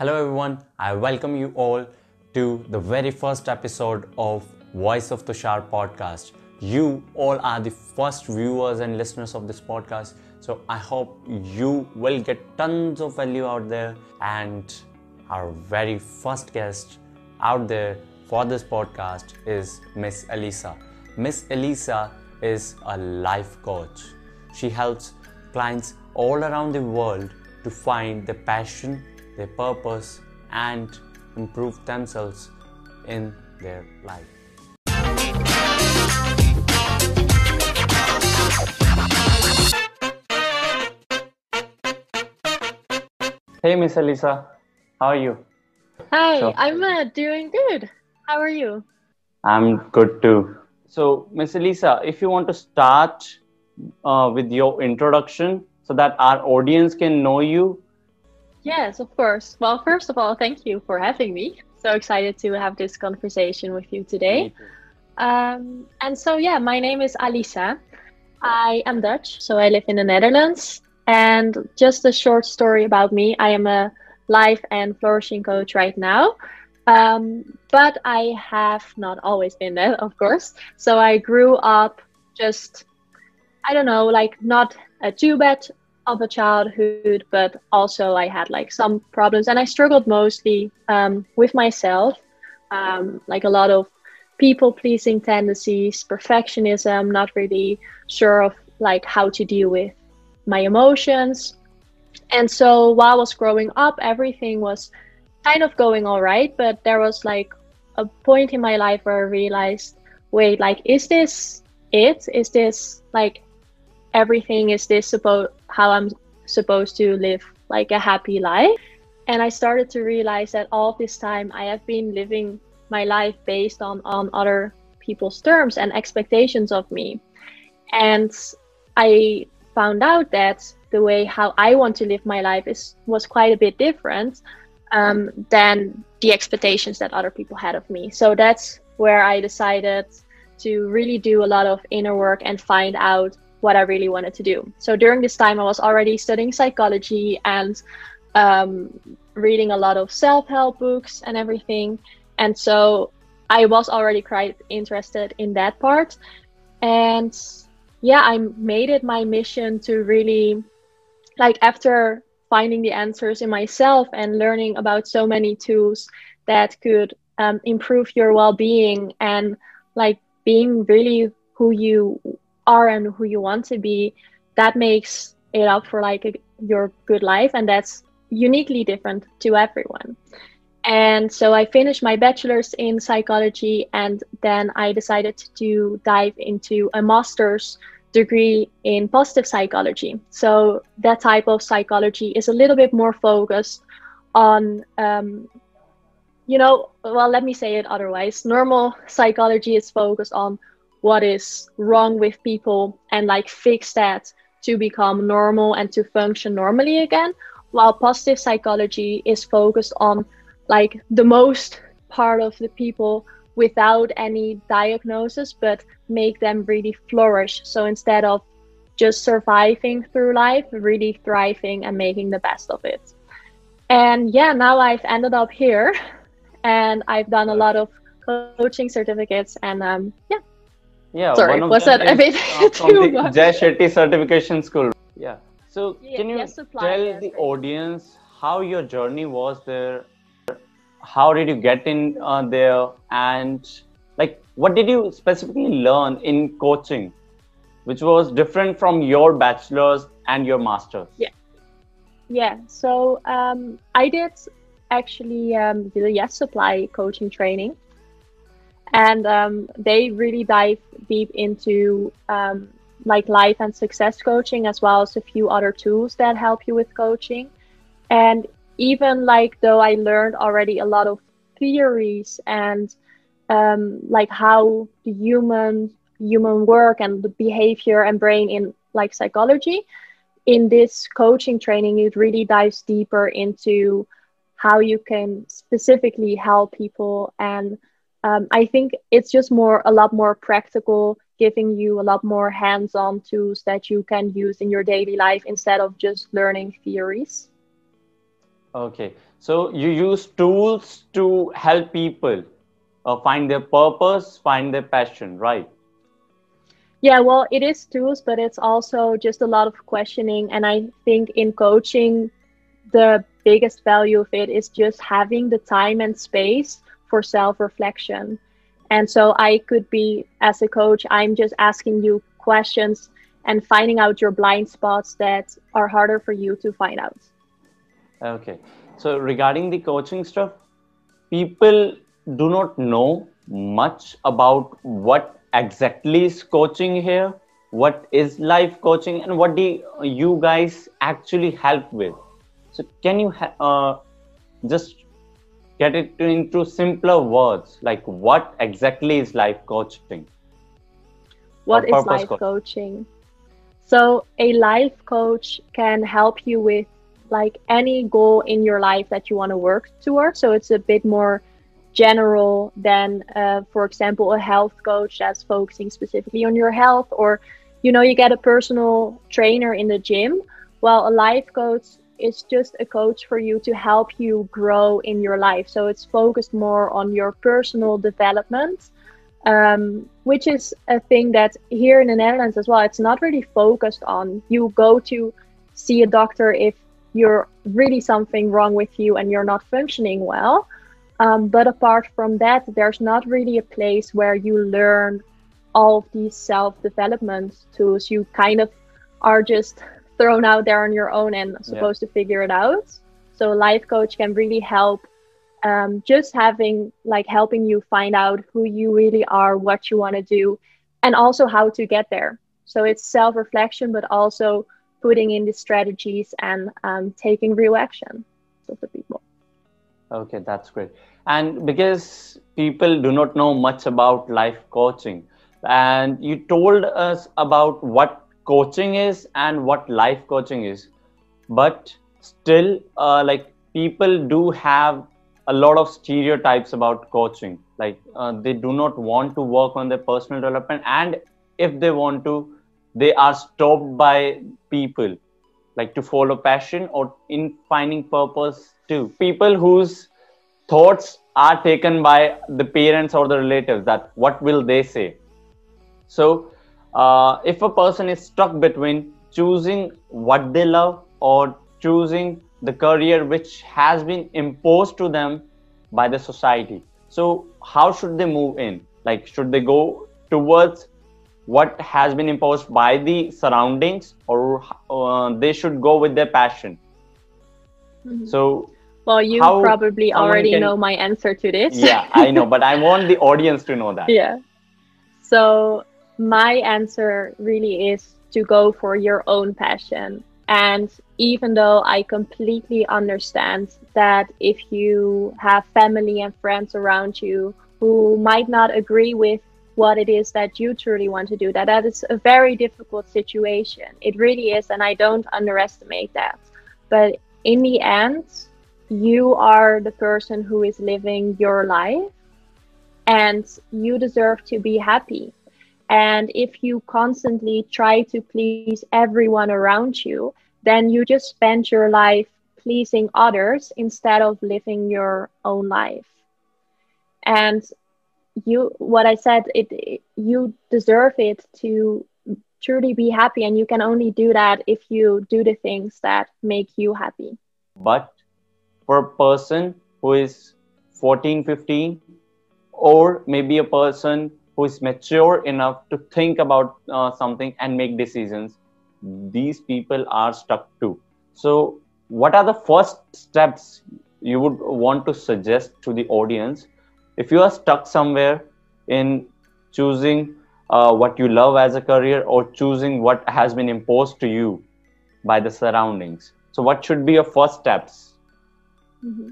Hello, everyone. I welcome you all to the very first episode of Voice of Tushar podcast. You all are the first viewers and listeners of this podcast. So I hope you will get tons of value out there. And our very first guest out there for this podcast is Miss Elisa. Miss Elisa is a life coach. She helps clients all around the world to find the passion, their purpose, and improve themselves in their life. Hey, Miss Elisa, how are you? Hi, So- I'm uh, doing good. How are you? I'm good too. So, Miss Elisa, if you want to start uh, with your introduction so that our audience can know you. Yes, of course. Well, first of all, thank you for having me. So excited to have this conversation with you today. Um, and so, yeah, my name is Alisa. I am Dutch, so I live in the Netherlands. And just a short story about me I am a life and flourishing coach right now. Um, but I have not always been that, of course. So I grew up just, I don't know, like not a too bad of a childhood, but also I had like some problems and I struggled mostly um, with myself, um, like a lot of people pleasing tendencies, perfectionism, not really sure of like how to deal with my emotions. And so while I was growing up, everything was kind of going all right, but there was like a point in my life where I realized, wait, like, is this it? Is this like everything? Is this supposed how I'm supposed to live like a happy life? And I started to realize that all this time I have been living my life based on on other people's terms and expectations of me. And I found out that the way how I want to live my life is was quite a bit different um, than the expectations that other people had of me. So that's where I decided to really do a lot of inner work and find out what I really wanted to do. So during this time, I was already studying psychology and um, reading a lot of self help books and everything. And so I was already quite interested in that part. And yeah, I made it my mission to really, like, after finding the answers in myself and learning about so many tools that could um, improve your well-being and like being really who you are and who you want to be that makes it up for like a, your good life and that's uniquely different to everyone and so i finished my bachelor's in psychology and then i decided to dive into a master's degree in positive psychology. So that type of psychology is a little bit more focused on, um, you know, well, let me say it otherwise. Normal psychology is focused on what is wrong with people and like fix that to become normal and to function normally again. While positive psychology is focused on like the most part of the people without any diagnosis, but make them really flourish. So instead of just surviving through life, really thriving and making the best of it. And yeah, now I've ended up here and I've done a lot of coaching certificates and um, yeah. Yeah, Sorry, one of was them that is, bit uh, too much? Jay Shetty Certification School. Yeah. So, Yeah, can you yes, tell yes, the audience how your journey was there? How did you get in uh, there? And like, what did you specifically learn in coaching, which was different from your bachelor's and your master's? Yeah. Yeah, so um, I did actually um, the Yes Supply coaching training, and um, they really dive deep into um, like life and success coaching as well as a few other tools that help you with coaching. And even like though I learned already a lot of theories and um, like how the human human work and the behavior and brain in like psychology in this coaching training, it really dives deeper into how you can specifically help people. And um, I think it's just more, a lot more practical, giving you a lot more hands on tools that you can use in your daily life instead of just learning theories. Okay. So you use tools to help people uh, find their purpose, find their passion, right? Yeah, well, it is tools, but it's also just a lot of questioning. And I think in coaching, the biggest value of it is just having the time and space for self reflection. And so I could be, as a coach, I'm just asking you questions and finding out your blind spots that are harder for you to find out. Okay. So regarding the coaching stuff, people do not know much about what exactly is coaching here, what is life coaching, and what do you guys actually help with. So can you uh, just get it into simpler words, like what exactly is life coaching? What is life coaching? So a life coach can help you with like any goal in your life that you want to work towards. So it's a bit more general than, uh, for example, a health coach that's focusing specifically on your health, or you know, you get a personal trainer in the gym. Well, a life coach is just a coach for you to help you grow in your life. So it's focused more on your personal development, um, which is a thing that here in the Netherlands as well, it's not really focused on. You go to see a doctor if you're really something wrong with you and you're not functioning well. Um, but apart from that, there's not really a place where you learn all of these self development tools. You kind of are just thrown out there on your own and supposed yeah. to figure it out. So, life coach can really help um, just having like helping you find out who you really are, what you want to do, and also how to get there. So, it's self reflection, but also putting in the strategies and um, taking real action of the people. Okay, that's great. And because people do not know much about life coaching, and you told us about what coaching is and what life coaching is, but still, uh, like people do have a lot of stereotypes about coaching. Like uh, they do not want to work on their personal development, and if they want to, they are stopped by people like to follow passion or in finding purpose too. People whose thoughts are taken by the parents or the relatives that what will they say? So uh, if a person is stuck between choosing what they love or choosing the career which has been imposed to them by the society. So how should they move in? Like should they go towards what has been imposed by the surroundings or uh, they should go with their passion? Mm-hmm. so well you probably already can... know my answer to this. Yeah i know but i want the audience to know that. Yeah. So my answer really is to go for your own passion. And even though i completely understand that if you have family and friends around you who might not agree with what it is that you truly want to do that that is a very difficult situation. It really is and i don't underestimate that. But in the end you are the person who is living your life and you deserve to be happy and if you constantly try to please everyone around you then you just spend your life pleasing others instead of living your own life. And you what i said it, you deserve it to truly be happy. And you can only do that if you do the things that make you happy. But for a person who is 14 15 or maybe a person who is mature enough to think about uh, something and make decisions these people are stuck too. So what are the first steps you would want to suggest to the audience? If you are stuck somewhere in choosing uh, what you love as a career or choosing what has been imposed to you by the surroundings. So what should be your first steps? Mm-hmm.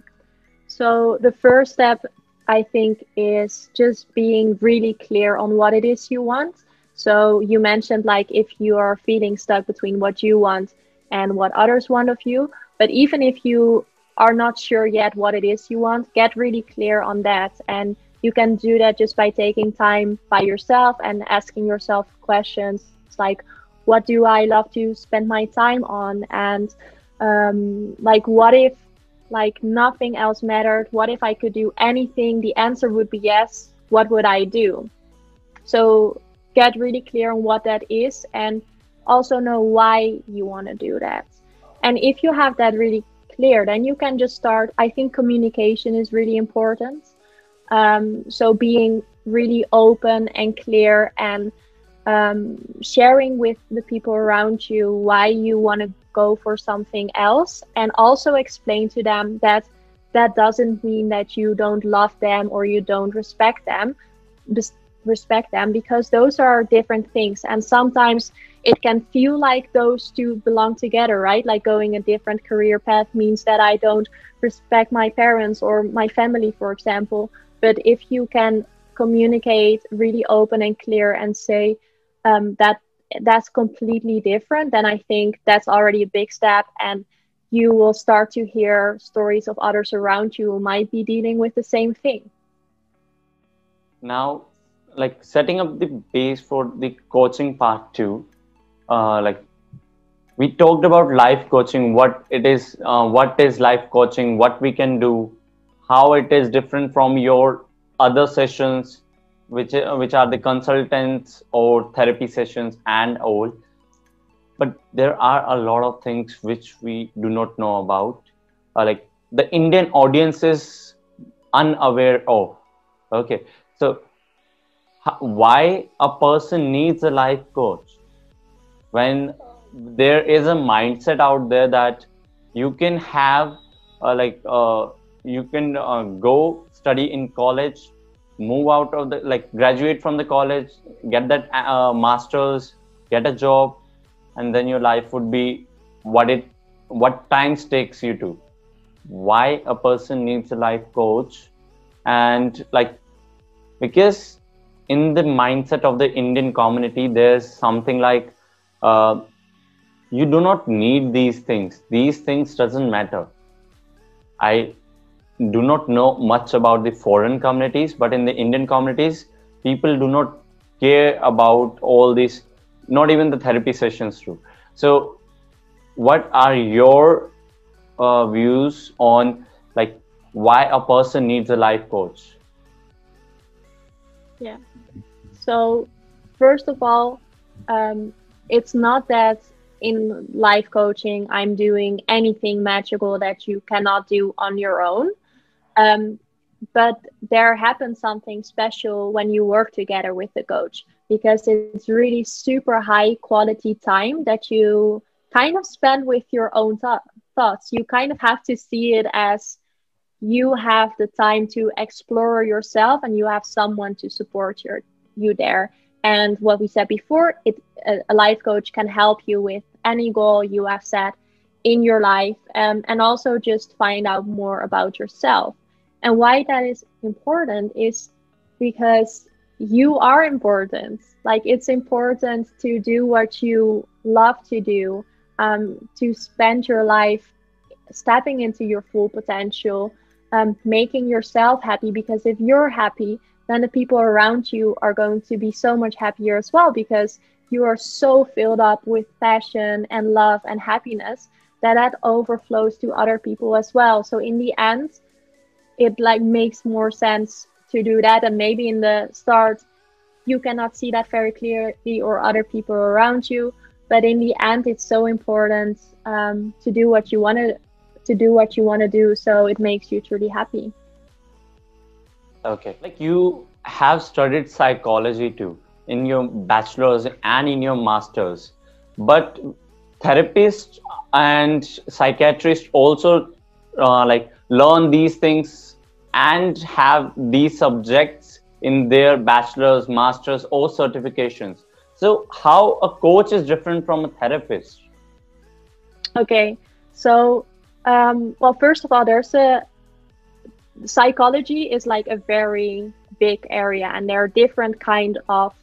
so the first step i think is just being really clear on what it is you want so you mentioned like if you are feeling stuck between what you want and what others want of you but even if you are not sure yet what it is you want, get really clear on that. And you can do that just by taking time by yourself and asking yourself questions like, what do I love to spend my time on? And um, like, what if like nothing else mattered. What if I could do anything? The answer would be yes. What would I do? So get really clear on what that is and also know why you want to do that. And if you have that really clear, then you can just start. I think communication is really important. Um, so being really open and clear and um, sharing with the people around you why you want to go for something else and also explain to them that that doesn't mean that you don't love them or you don't respect them respect them because those are different things. And sometimes it can feel like those two belong together right? Like going a different career path means that i don't respect my parents or my family for example. But if you can communicate really open and clear and say um, that that's completely different, then I think that's already a big step. And you will start to hear stories of others around you who might be dealing with the same thing. Now, like setting up the base for the coaching part two, uh, like we talked about life coaching, what it is, uh, what is life coaching, what we can do, how it is different from your other sessions, which uh, which are the consultants or therapy sessions and all. But there are a lot of things which we do not know about uh, like the indian audience is unaware of. Okay so why a person needs a life coach when there is a mindset out there that you can have uh, like uh, you can uh, go study in college move out of the like graduate from the college get that uh, masters get a job and then your life would be what it what times takes you to why a person needs a life coach and like because in the mindset of the indian community there's something like uh, you do not need these things. These things doesn't matter. I do not know much about the foreign communities, but in the Indian communities, people do not care about all these, not even the therapy sessions too. So, what are your uh, views on like why a person needs a life coach? Yeah. So, first of all, um, it's not that in life coaching I'm doing anything magical that you cannot do on your own. Um, but there happens something special when you work together with the coach because it's really super high quality time that you kind of spend with your own th- thoughts. You kind of have to see it as you have the time to explore yourself and you have someone to support your, you there. And what we said before, it, a, a life coach can help you with any goal you have set in your life um, and also just find out more about yourself. And why that is important is because you are important. Like it's important to do what you love to do, um, to spend your life stepping into your full potential, um, making yourself happy. Because if you're happy, then the people around you are going to be so much happier as well because you are so filled up with passion and love and happiness that that overflows to other people as well. So in the end, it like makes more sense to do that. And maybe in the start you cannot see that very clearly or other people around you. But in the end it's so important um, to do what you want to do what you want to do. So it makes you truly happy. Okay. Like you have studied psychology too in your bachelor's and in your master's. But therapists and psychiatrists also uh, like learn these things and have these subjects in their bachelor's, master's, or certifications. So, how a coach is different from a therapist? Okay, so um, well, first of all, there's a psychology is like a very big area, and there are different kind of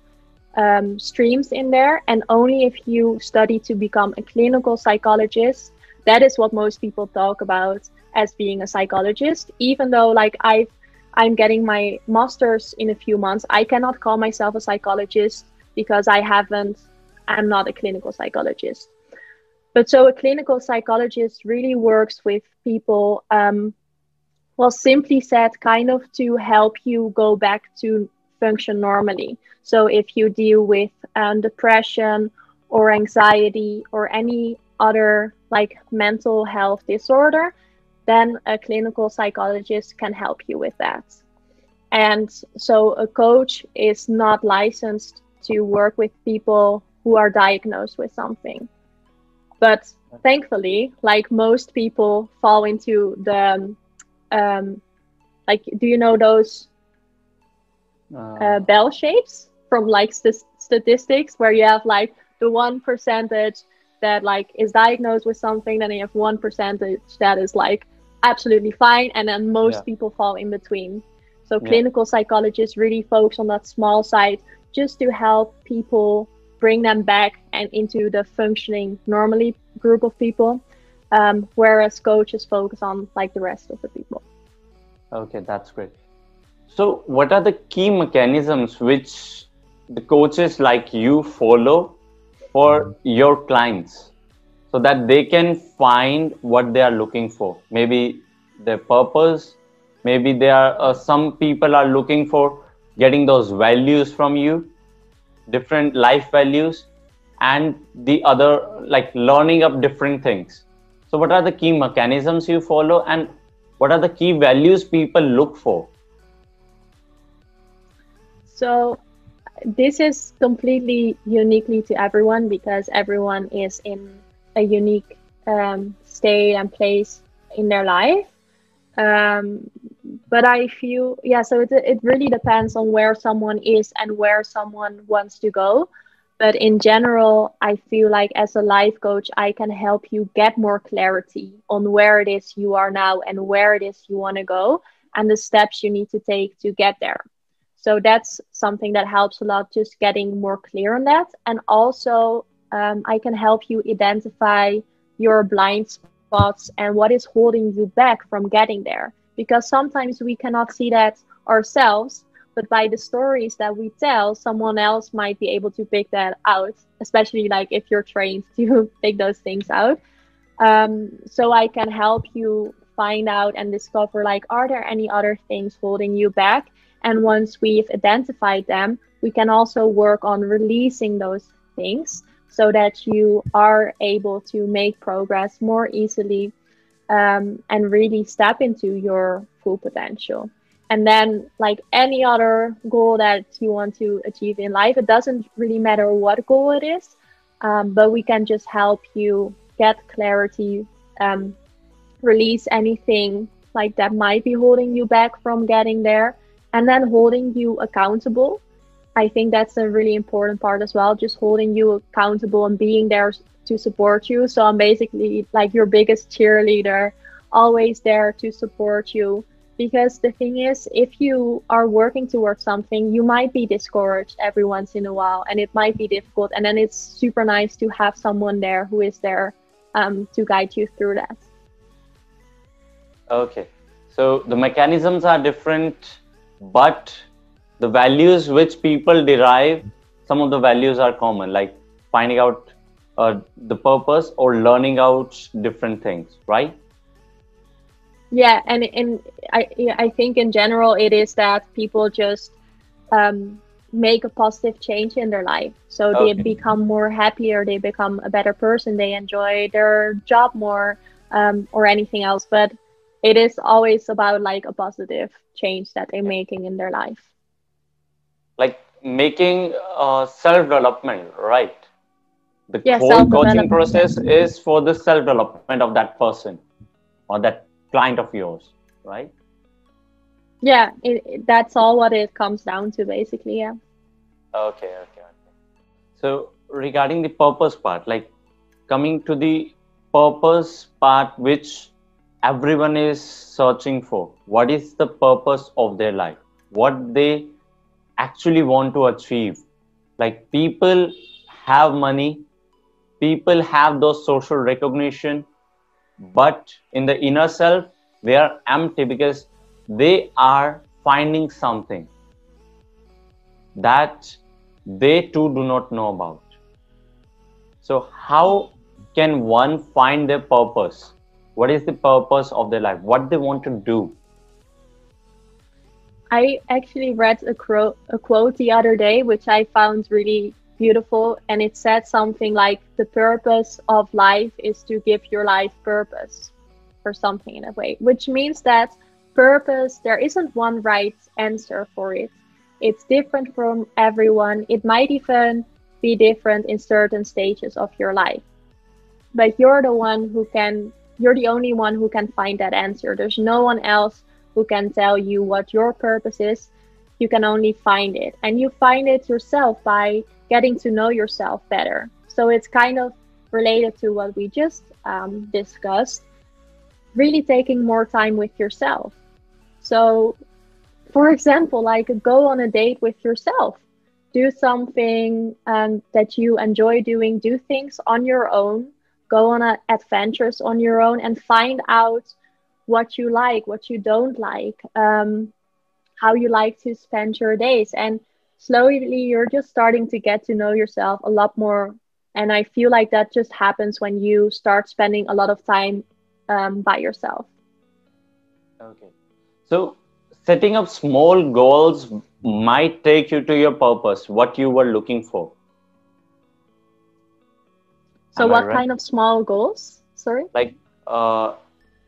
um, streams in there. And only if you study to become a clinical psychologist, that is what most people talk about as being a psychologist even though like i i'm getting my master's in a few months i cannot call myself a psychologist because i haven't i'm not a clinical psychologist. But so a clinical psychologist really works with people um, well simply said kind of to help you go back to function normally. So if you deal with um, depression or anxiety or any other like mental health disorder then a clinical psychologist can help you with that. And so a coach is not licensed to work with people who are diagnosed with something. But thankfully like most people fall into the um, like do you know those uh, uh, bell shapes from like st- statistics where you have like the one percentage that like is diagnosed with something then you have one percentage that is like absolutely fine and then most yeah. people fall in between. So yeah. clinical psychologists really focus on that small side just to help people bring them back and into the functioning normally group of people um, whereas coaches focus on like the rest of the people. Okay that's great. So what are the key mechanisms which the coaches like you follow for your clients so that they can find what they are looking for. Maybe their purpose maybe there are uh, some people are looking for getting those values from you different life values and the other like learning of different things. So what are the key mechanisms you follow and what are the key values people look for? So this is completely uniquely to everyone because everyone is in a unique um, state and place in their life um, but I feel yeah. So it it really depends on where someone is and where someone wants to go. But in general, I feel like as a life coach, I can help you get more clarity on where it is you are now and where it is you want to go and the steps you need to take to get there. So that's something that helps a lot, just getting more clear on that. And also, um, I can help you identify your blind spots and what is holding you back from getting there. Because sometimes we cannot see that ourselves but by the stories that we tell someone else might be able to pick that out especially like if you're trained to pick those things out. Um, so i can help you find out and discover like are there any other things holding you back? And once we've identified them we can also work on releasing those things so that you are able to make progress more easily um, and really step into your full potential. And then, like any other goal that you want to achieve in life, it doesn't really matter what goal it is, um, but we can just help you get clarity, um, release anything like that might be holding you back from getting there, and then holding you accountable. I think that's a really important part as well, just holding you accountable and being there to support you. So I'm basically like your biggest cheerleader, always there to support you. Because the thing is, if you are working towards something, you might be discouraged every once in a while and it might be difficult. And then it's super nice to have someone there who is there um, to guide you through that. Okay. So the mechanisms are different, but the values which people derive, some of the values are common, like finding out uh, the purpose or learning out different things, right? Yeah, and and I I think in general it is that people just um, make a positive change in their life, so okay. they become more happier, they become a better person, they enjoy their job more, um, or anything else. But it is always about like a positive change that they're making in their life. Like making uh, self development, right? the whole coaching process is for the self development of that person or that client of yours right? Yeah it, it, that's all what it comes down to basically yeah. Okay okay okay. So regarding the purpose part like coming to the purpose part which everyone is searching for what is the purpose of their life? What they actually want to achieve like people have money people have those social recognition but in the inner self they are empty because they are finding something that they too do not know about so how can one find their purpose? What is the purpose of their life? What they want to do? I actually read a, cro- a quote the other day, which I found really beautiful. And it said something like, The purpose of life is to give your life purpose, or something in a way, which means that purpose, there isn't one right answer for it. It's different from everyone. It might even be different in certain stages of your life. But you're the one who can, you're the only one who can find that answer. There's no one else who can tell you what your purpose is. You can only find it. And you find it yourself by getting to know yourself better. So it's kind of related to what we just um, discussed really taking more time with yourself. So, for example, like go on a date with yourself, do something um, that you enjoy doing, do things on your own, go on a, adventures on your own, and find out what you like, what you don't like, um, how you like to spend your days. And slowly you're just starting to get to know yourself a lot more. And I feel like that just happens when you start spending a lot of time um, by yourself. Okay. So setting up small goals might take you to your purpose, what you were looking for. So, Am what right? kind of small goals? Sorry? Like, uh,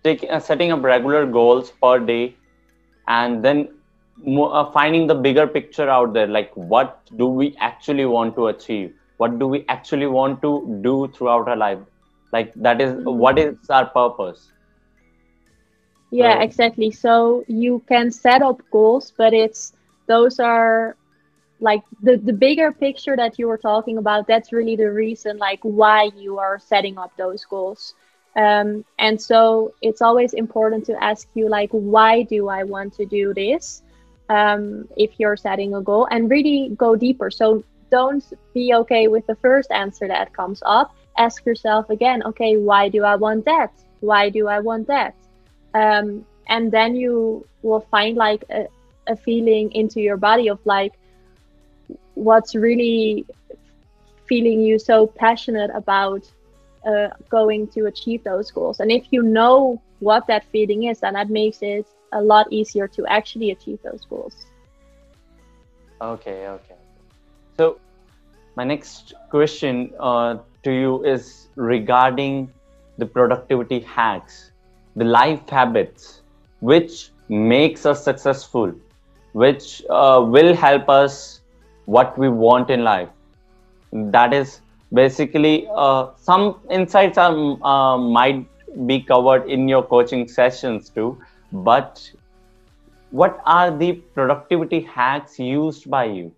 taking uh, setting up regular goals per day and then uh, finding the bigger picture out there like what do we actually want to achieve? What do we actually want to do throughout our life? Like that is, mm-hmm. what is our purpose? Yeah so, exactly. So you can set up goals but it's those are like the the bigger picture that you were talking about that's really the reason like why you are setting up those goals um, and so it's always important to ask you, like, why do I want to do this? Um, if you're setting a goal and really go deeper. So don't be okay with the first answer that comes up. Ask yourself again, okay, why do I want that? Why do I want that? Um, and then you will find like a, a feeling into your body of like what's really feeling you so passionate about uh, going to achieve those goals. And if you know what that feeling is, then that makes it a lot easier to actually achieve those goals. Okay, okay. So, my next question uh, to you is regarding the productivity hacks, the life habits, which makes us successful, which uh, will help us what we want in life. That is basically uh, some insights are uh, might be covered in your coaching sessions too but what are the productivity hacks used by you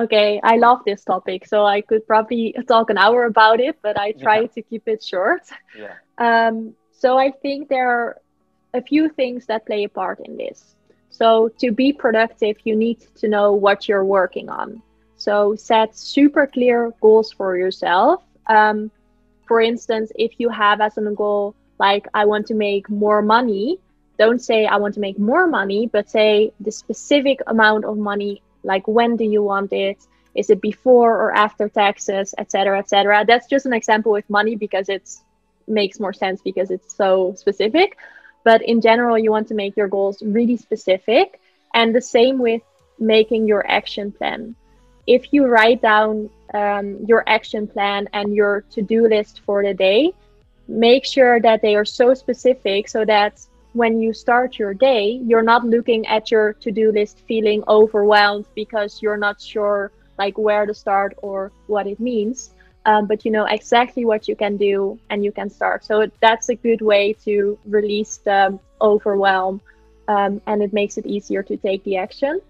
okay i love this topic so i could probably talk an hour about it but i try yeah. to keep it short yeah. um, so i think there are a few things that play a part in this so to be productive you need to know what you're working on so set super clear goals for yourself. Um, for instance, if you have as a goal, like I want to make more money, don't say I want to make more money, but say the specific amount of money, like when do you want it? Is it before or after taxes, etc., etc. That's just an example with money because it makes more sense because it's so specific. But in general, you want to make your goals really specific. And the same with making your action plan if you write down um, your action plan and your to-do list for the day make sure that they are so specific so that when you start your day you're not looking at your to-do list feeling overwhelmed because you're not sure like where to start or what it means. Um, but you know exactly what you can do and you can start. So that's a good way to release the overwhelm um, and it makes it easier to take the action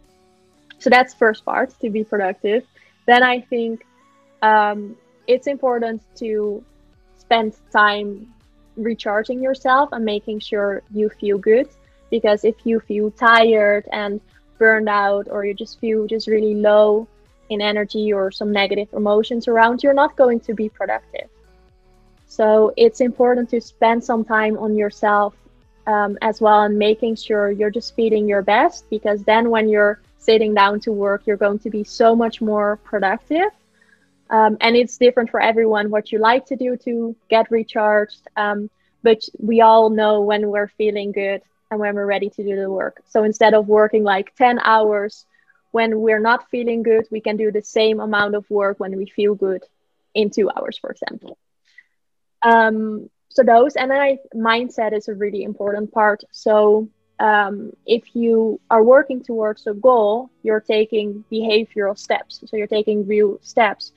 so that's first part to be productive. Then i think um, it's important to spend time recharging yourself and making sure you feel good. Because if you feel tired and burned out or you just feel just really low in energy or some negative emotions around you're not going to be productive. So it's important to spend some time on yourself um, as well and making sure you're just feeling your best because then when you're sitting down to work, you're going to be so much more productive. Um, and it's different for everyone what you like to do to get recharged. Um, but we all know when we're feeling good and when we're ready to do the work. So instead of working like 10 hours when we're not feeling good, we can do the same amount of work when we feel good in two hours, for example. Um, so those and then I, mindset is a really important part. So um, if you are working towards a goal, you're taking behavioral steps. So you're taking real steps.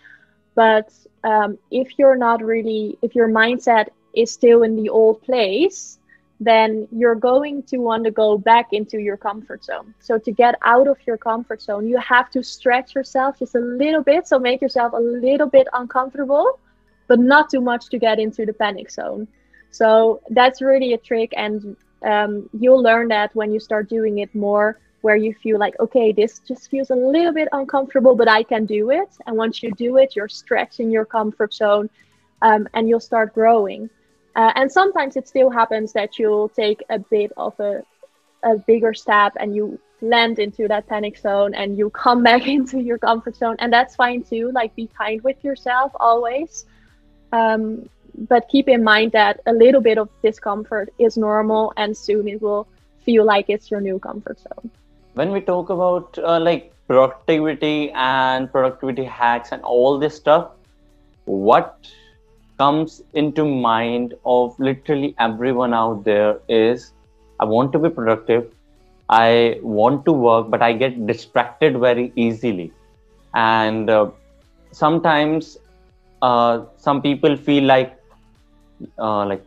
But um, if you're not really, if your mindset is still in the old place, then you're going to want to go back into your comfort zone. So to get out of your comfort zone, you have to stretch yourself just a little bit. So make yourself a little bit uncomfortable, but not too much to get into the panic zone. So that's really a trick. And um, you'll learn that when you start doing it more, where you feel like, okay, this just feels a little bit uncomfortable, but I can do it. And once you do it, you're stretching your comfort zone um, and you'll start growing. Uh, and sometimes it still happens that you'll take a bit of a, a bigger step and you land into that panic zone and you come back into your comfort zone. And that's fine too. Like, be kind with yourself always. Um, but keep in mind that a little bit of discomfort is normal and soon it will feel like it's your new comfort zone. When we talk about uh, like productivity and productivity hacks and all this stuff, what comes into mind of literally everyone out there is I want to be productive. I want to work, but I get distracted very easily. And uh, sometimes uh, some people feel like uh, like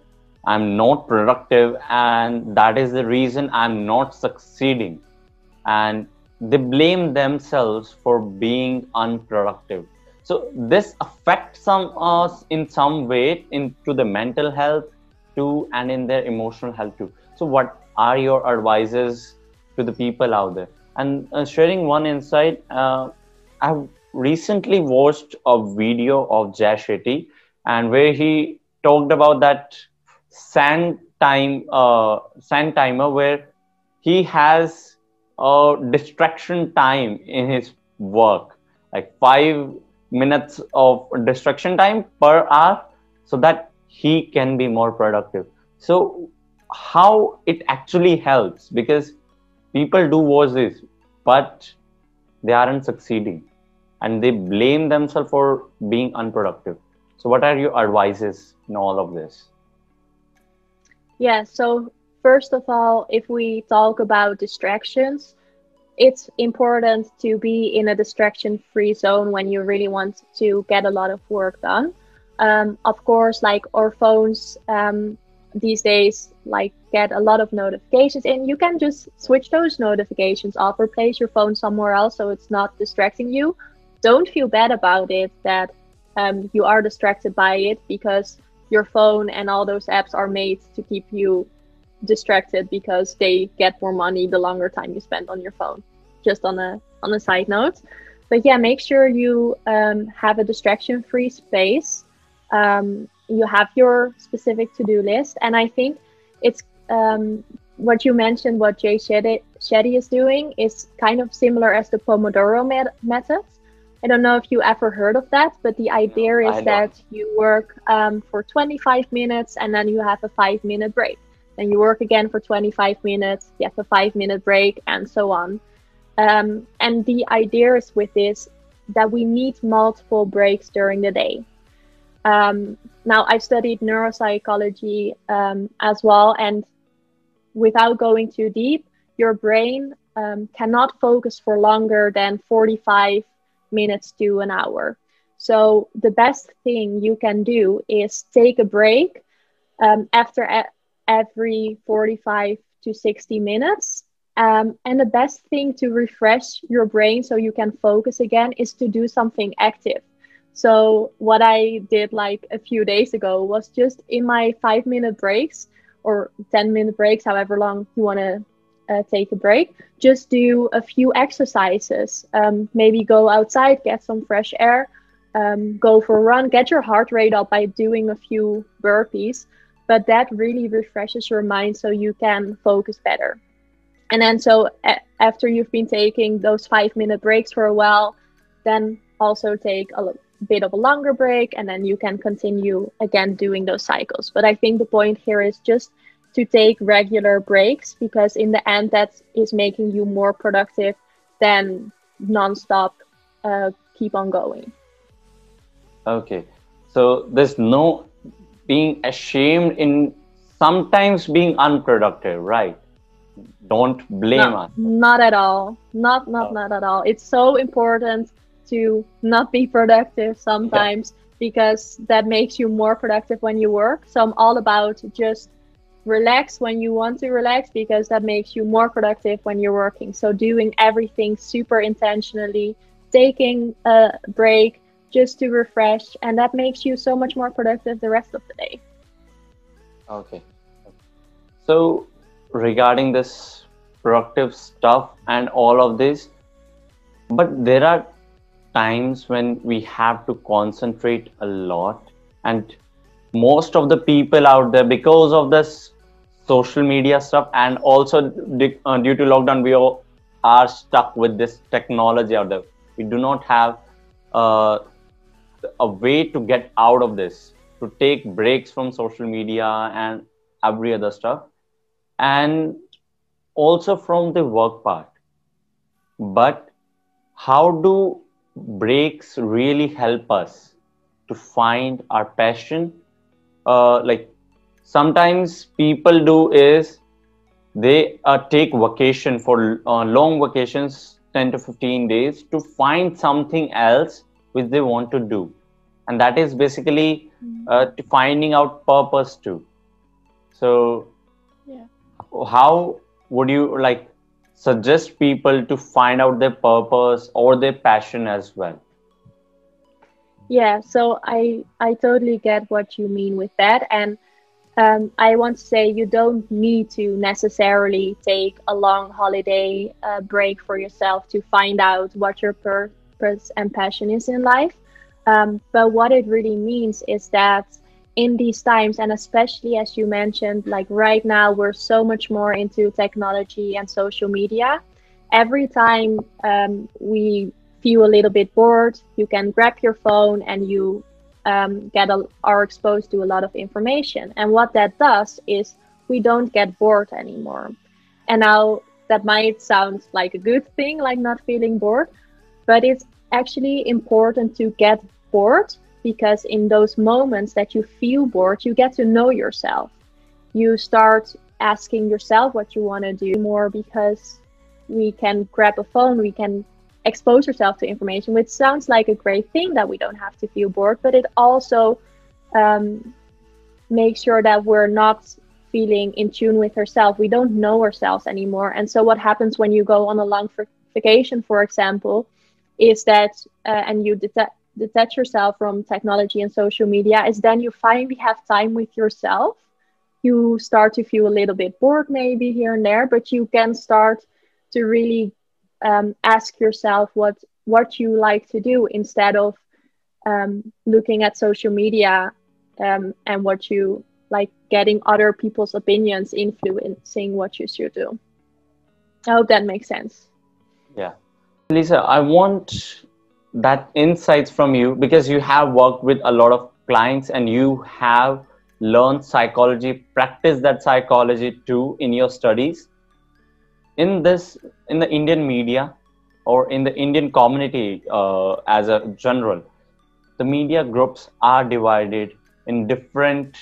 I'm not productive, and that is the reason I'm not succeeding. And they blame themselves for being unproductive. So this affects some us in some way into the mental health too and in their emotional health too. So what are your advices to the people out there? And uh, sharing one insight uh, i've recently watched a video of jay shetty and where he talked about that sand time uh, sand timer where he has a distraction time in his work like five minutes of distraction time per hour so that he can be more productive. So how it actually helps because people do watch this but they aren't succeeding and they blame themselves for being unproductive so what are your advices in all of this yeah so first of all if we talk about distractions it's important to be in a distraction free zone when you really want to get a lot of work done. Um, of course, like our phones um, these days, like get a lot of notifications, and you can just switch those notifications off or place your phone somewhere else so it's not distracting you. Don't feel bad about it that um, you are distracted by it because your phone and all those apps are made to keep you distracted because they get more money the longer time you spend on your phone just on a on a side note. But yeah, make sure you um, have a distraction-free space. Um, you have your specific to-do list, and I think it's um, what you mentioned. What Jay Shetty, Shetty is doing is kind of similar as the Pomodoro met- method. I don't know if you ever heard of that, but the idea is that you work um, for 25 minutes and then you have a five minute break. Then you work again for 25 minutes, you have a five minute break, and so on. Um, and the idea is with this that we need multiple breaks during the day. Um, now, I've studied neuropsychology um, as well, and without going too deep, your brain um, cannot focus for longer than 45 minutes to an hour. So, the best thing you can do is take a break um, after a- every 45 to 60 minutes um, and the best thing to refresh your brain so you can focus again is to do something active. So, what I did like a few days ago was just in my five minute breaks or 10 minute breaks, however long you want to uh, take a break, just do a few exercises. Um, maybe go outside, get some fresh air, um, go for a run, get your heart rate up by doing a few burpees. But that really refreshes your mind so you can focus better and then so a- after you've been taking those five minute breaks for a while then also take a bit of a longer break and then you can continue again doing those cycles but i think the point here is just to take regular breaks because in the end that is making you more productive than nonstop uh, keep on going. Okay. So there's no being ashamed in sometimes being unproductive right? Don't blame no, us. not at all. Not not oh. not at all. It's so important to not be productive sometimes yeah. because that makes you more productive when you work. So i'm all about just relax when you want to relax because that makes you more productive when you're working. So doing everything super intentionally taking a break just to refresh and that makes you so much more productive the rest of the day. Okay. So regarding this productive stuff and all of this but there are times when we have to concentrate a lot and most of the people out there because of this social media stuff and also uh, due to lockdown we are stuck with this technology out there. We do not have uh, a way to get out of this to take breaks from social media and every other stuff. And also from the work part. But how do breaks really help us to find our passion? Uh, like sometimes people do is they uh, take vacation for uh, long vacations 10 to 15 days to find something else which they want to do. And that is basically uh, finding out purpose too. So yeah. how would you like suggest people to find out their purpose or their passion as well? Yeah so i i totally get what you mean with that. And um, i want to say you don't need to necessarily take a long holiday uh, break for yourself to find out what your purpose and passion is in life. Um, but what it really means is that in these times and especially as you mentioned like right now we're so much more into technology and social media. Every time um, we feel a little bit bored you can grab your phone and you um, get a, are exposed to a lot of information and what that does is we don't get bored anymore and now that might sound like a good thing like not feeling bored but it's actually important to get bored because in those moments that you feel bored, you get to know yourself. You start asking yourself what you want to do more because we can grab a phone, we can expose yourself to information, which sounds like a great thing that we don't have to feel bored, but it also um, makes sure that we're not feeling in tune with ourselves. We don't know ourselves anymore. And so, what happens when you go on a long vacation, for example, is that, uh, and you detach yourself from technology and social media is then you finally have time with yourself you start to feel a little bit bored maybe here and there but you can start to really um, ask yourself what what you like to do instead of um, looking at social media um, and what you like getting other people's opinions influencing what you should do. I hope that makes sense. Yeah. Lisa i want that insights from you because you have worked with a lot of clients and you have learned psychology practice that psychology too in your studies in this in the indian media or in the indian community uh, as a general the media groups are divided in different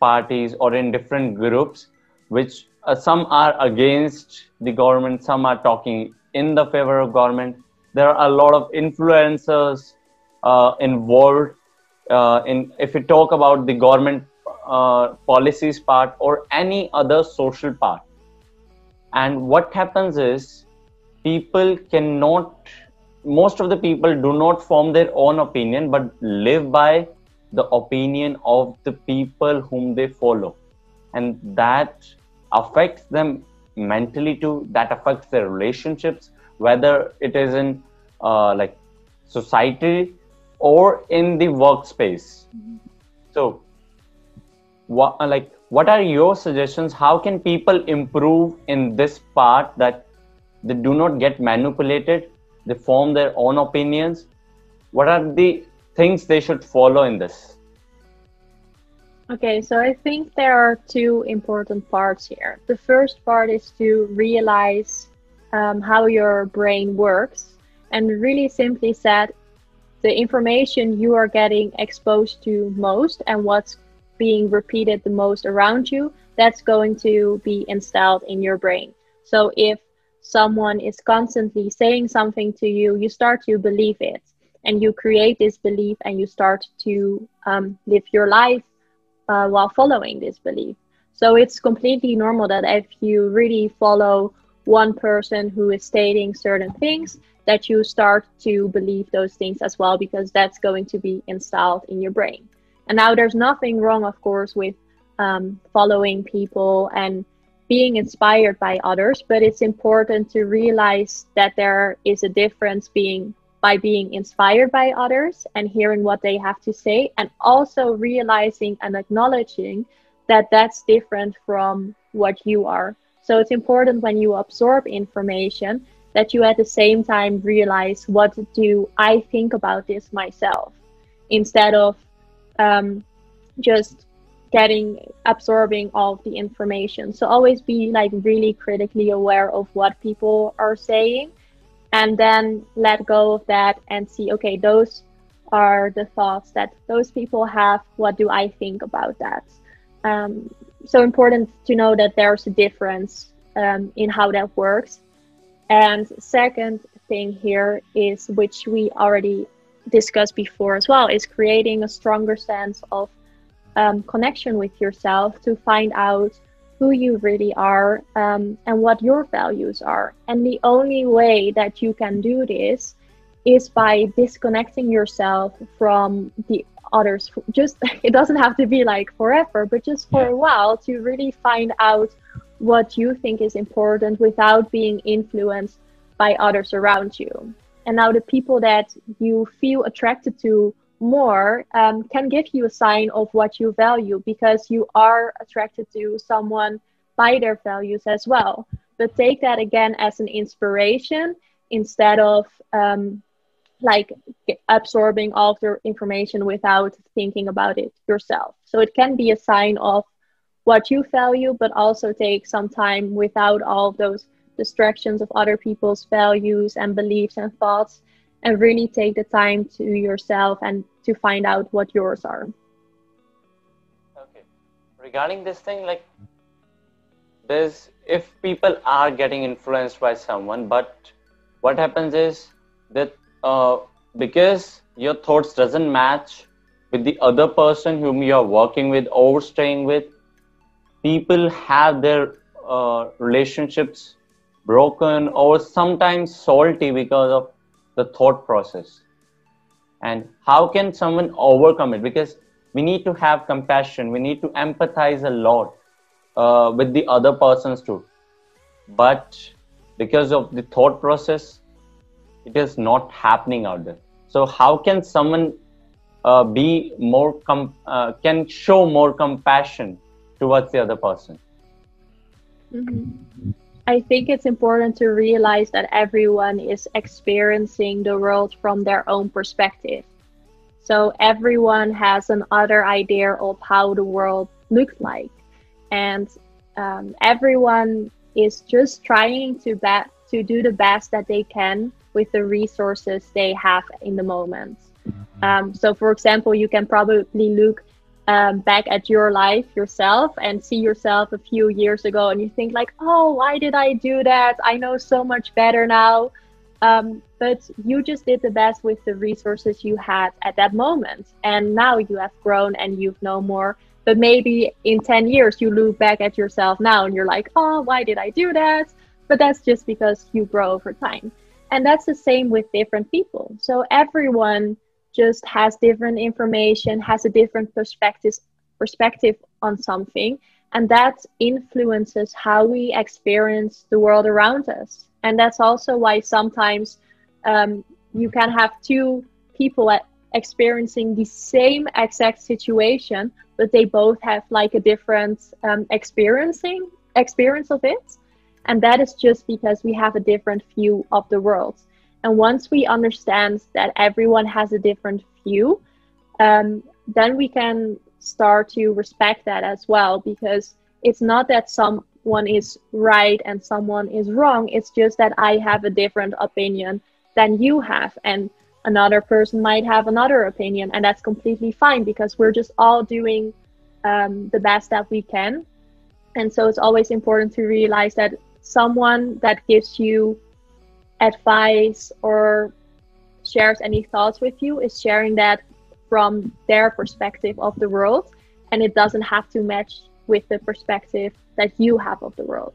parties or in different groups which uh, some are against the government some are talking in the favor of government. There are a lot of influencers uh, involved uh, in if we talk about the government uh, policies part or any other social part and what happens is people cannot most of the people do not form their own opinion but live by the opinion of the people whom they follow. And that affects them mentally too. That affects their relationships whether it is in uh, like society or in the workspace. Mm-hmm. so what like what are your suggestions how can people improve in this part that they do not get manipulated they form their own opinions what are the things they should follow in this? Okay, so I think there are two important parts here. The first part is to realize um, how your brain works, and really simply said, the information you are getting exposed to most and what's being repeated the most around you, that's going to be installed in your brain. So if someone is constantly saying something to you, you start to believe it and you create this belief and you start to um, live your life uh, while following this belief. So it's completely normal that if you really follow one person who is stating certain things, that you start to believe those things as well, because that's going to be installed in your brain. And now there's nothing wrong, of course, with um, following people and being inspired by others, but it's important to realize that there is a difference being by being inspired by others and hearing what they have to say, and also realizing and acknowledging that that's different from what you are. So it's important when you absorb information that you at the same time realize what do I think about this myself instead of um, just getting absorbing all the information. So always be like really critically aware of what people are saying and then let go of that and see okay those are the thoughts that those people have. What do i think about that? Um, so important to know that there's a difference um, in how that works. And second thing here is which we already discussed before as well is creating a stronger sense of um, connection with yourself to find out who you really are um, and what your values are. And the only way that you can do this is by disconnecting yourself from the others. Just it doesn't have to be like forever, but just for a while to really find out what you think is important without being influenced by others around you. And now the people that you feel attracted to more um, can give you a sign of what you value because you are attracted to someone by their values as well. But take that again as an inspiration instead of um, like absorbing all the information without thinking about it yourself. So it can be a sign of what you value, but also take some time without all those distractions of other people's values and beliefs and thoughts and really take the time to yourself and to find out what yours are. Okay. Regarding this thing like there's if people are getting influenced by someone but what happens is that uh, because your thoughts doesn't match with the other person whom you are working with or staying with people have their uh, relationships broken or sometimes salty because of the thought process. And how can someone overcome it? Because we need to have compassion. We need to empathize a lot uh, with the other persons too. But because of the thought process it is not happening out there. So how can someone uh, be more com- uh, can show more compassion towards the other person? Mm-hmm. I think it's important to realize that everyone is experiencing the world from their own perspective. So everyone has an other idea of how the world looks like, and um, everyone is just trying to bet to do the best that they can with the resources they have in the moment. Mm-hmm. Um, so, for example, you can probably look um, back at your life yourself and see yourself a few years ago and you think like oh why did i do that? I know so much better now. Um, but you just did the best with the resources you had at that moment and now you have grown and you've known more. But maybe in 10 years you look back at yourself now and you're like oh why did i do that? But that's just because you grow over time. And that's the same with different people. So everyone just has different information, has a different perspective perspective on something, and that influences how we experience the world around us. And that's also why sometimes um, you can have two people experiencing the same exact situation, but they both have like a different um, experiencing experience of it. And that is just because we have a different view of the world. And once we understand that everyone has a different view, um, then we can start to respect that as well because it's not that someone is right and someone is wrong. It's just that I have a different opinion than you have. And another person might have another opinion. And that's completely fine because we're just all doing um, the best that we can. And so it's always important to realize that someone that gives you advice or shares any thoughts with you is sharing that from their perspective of the world. And it doesn't have to match with the perspective that you have of the world.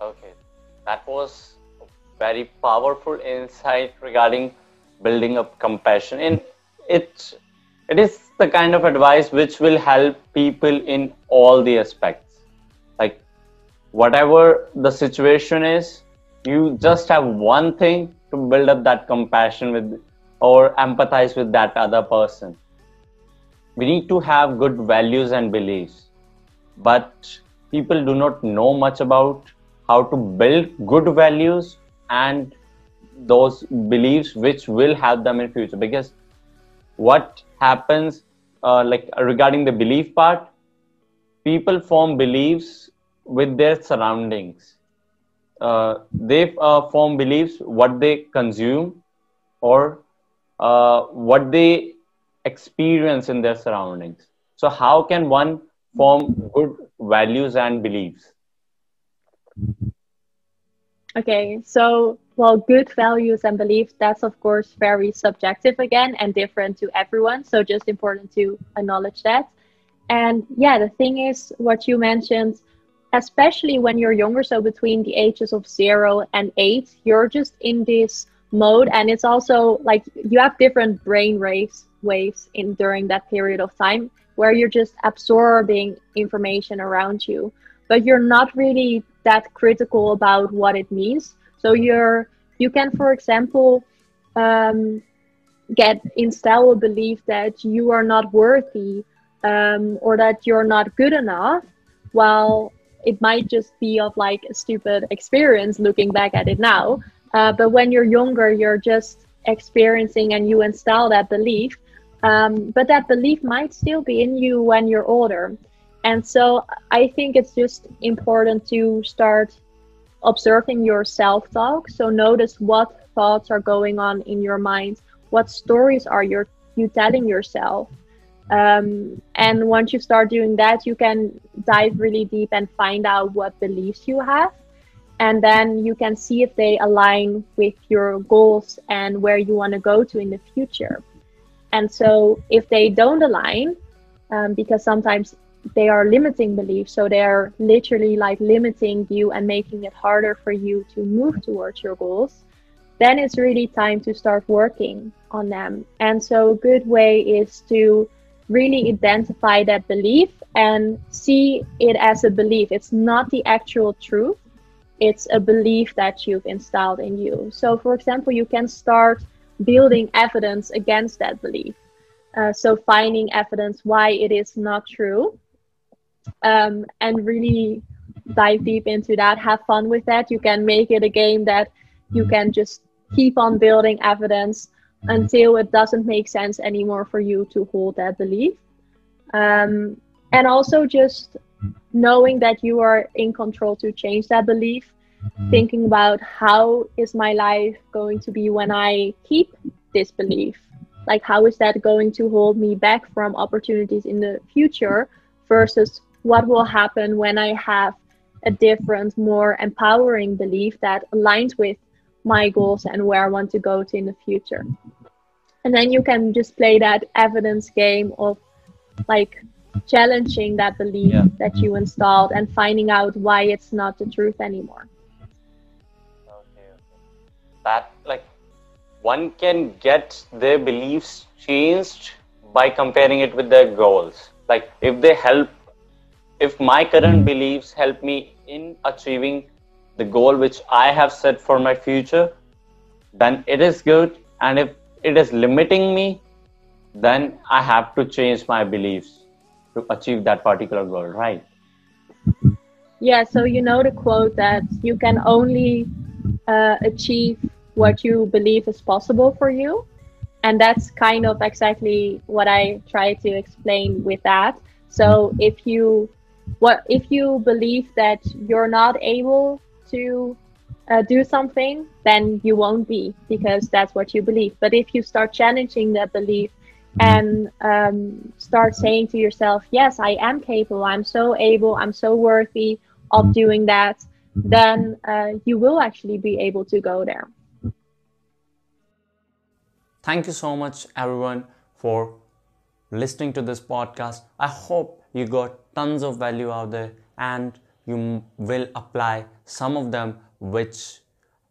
Okay. That was very powerful insight regarding building up compassion. And it it is the kind of advice which will help people in all the aspects. Like whatever the situation is you just have one thing to build up that compassion with or empathize with that other person. We need to have good values and beliefs but people do not know much about how to build good values and those beliefs which will help them in future. Because what happens uh, like regarding the belief part people form beliefs with their surroundings uh, they uh, form beliefs what they consume or uh, what they experience in their surroundings. So how can one form good values and beliefs? Okay so well good values and beliefs that's of course very subjective again and different to everyone so just important to acknowledge that. And yeah the thing is what you mentioned especially when you're younger, so between the ages of zero and eight, you're just in this mode, and it's also like you have different brain waves waves in during that period of time where you're just absorbing information around you, but you're not really that critical about what it means. So you're you can, for example, um, get instill a belief that you are not worthy um, or that you're not good enough while it might just be of like a stupid experience looking back at it now. Uh, but when you're younger, you're just experiencing and you install that belief. Um, but that belief might still be in you when you're older. And so I think it's just important to start observing your self talk. So notice what thoughts are going on in your mind, what stories are you you telling yourself, um, and once you start doing that, you can dive really deep and find out what beliefs you have. And then you can see if they align with your goals and where you want to go to in the future. And so if they don't align, um, because sometimes they are limiting beliefs, so they're literally like limiting you and making it harder for you to move towards your goals, then it's really time to start working on them. And so a good way is to really identify that belief and see it as a belief. It's not the actual truth, it's a belief that you've installed in you. So, for example, you can start building evidence against that belief. Uh, so, finding evidence why it is not true um, and really dive deep into that. Have fun with that. You can make it a game that you can just keep on building evidence until it doesn't make sense anymore for you to hold that belief. Um, and also just knowing that you are in control to change that belief, mm-hmm. thinking about how is my life going to be when I keep this belief? Like, how is that going to hold me back from opportunities in the future versus what will happen when I have a different, more empowering belief that aligns with my goals and where I want to go to in the future. And then you can just play that evidence game of like challenging that belief yeah. that you installed and finding out why it's not the truth anymore. Okay, okay. That like one can get their beliefs changed by comparing it with their goals. Like if they help, if my current hmm. beliefs help me in achieving the goal which I have set for my future, then it is good. And if it is limiting me, then I have to change my beliefs to achieve that particular goal, right? Yeah, so you know the quote that you can only uh, achieve what you believe is possible for you. And that's kind of exactly what I try to explain with that. So if you what if you believe that you're not able to uh, do something, then you won't be because that's what you believe. But if you start challenging that belief and um, start saying to yourself, Yes, I am capable, I'm so able, I'm so worthy of doing that, then uh, you will actually be able to go there. Thank you so much, everyone, for listening to this podcast. I hope you got tons of value out there and you will apply some of them which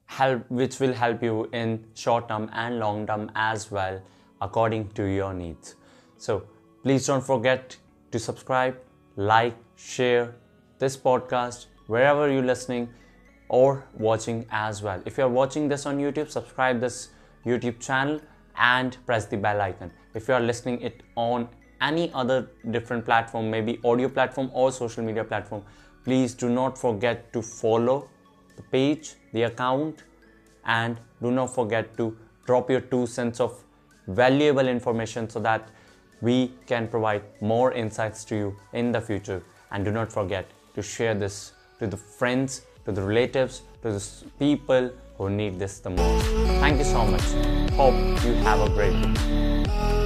help which will help you in short term and long term as well according to your needs. So please don't forget to subscribe like share this podcast wherever you're listening or watching as well. If you're watching this on youtube subscribe this youtube channel and press the bell icon. If you are listening it on any other different platform maybe audio platform or social media platform please do not forget to follow the page the account and do not forget to drop your two cents of valuable information so that we can provide more insights to you in the future. And do not forget to share this to the friends to the relatives to the people who need this the most. Thank you so much. Hope you have a great day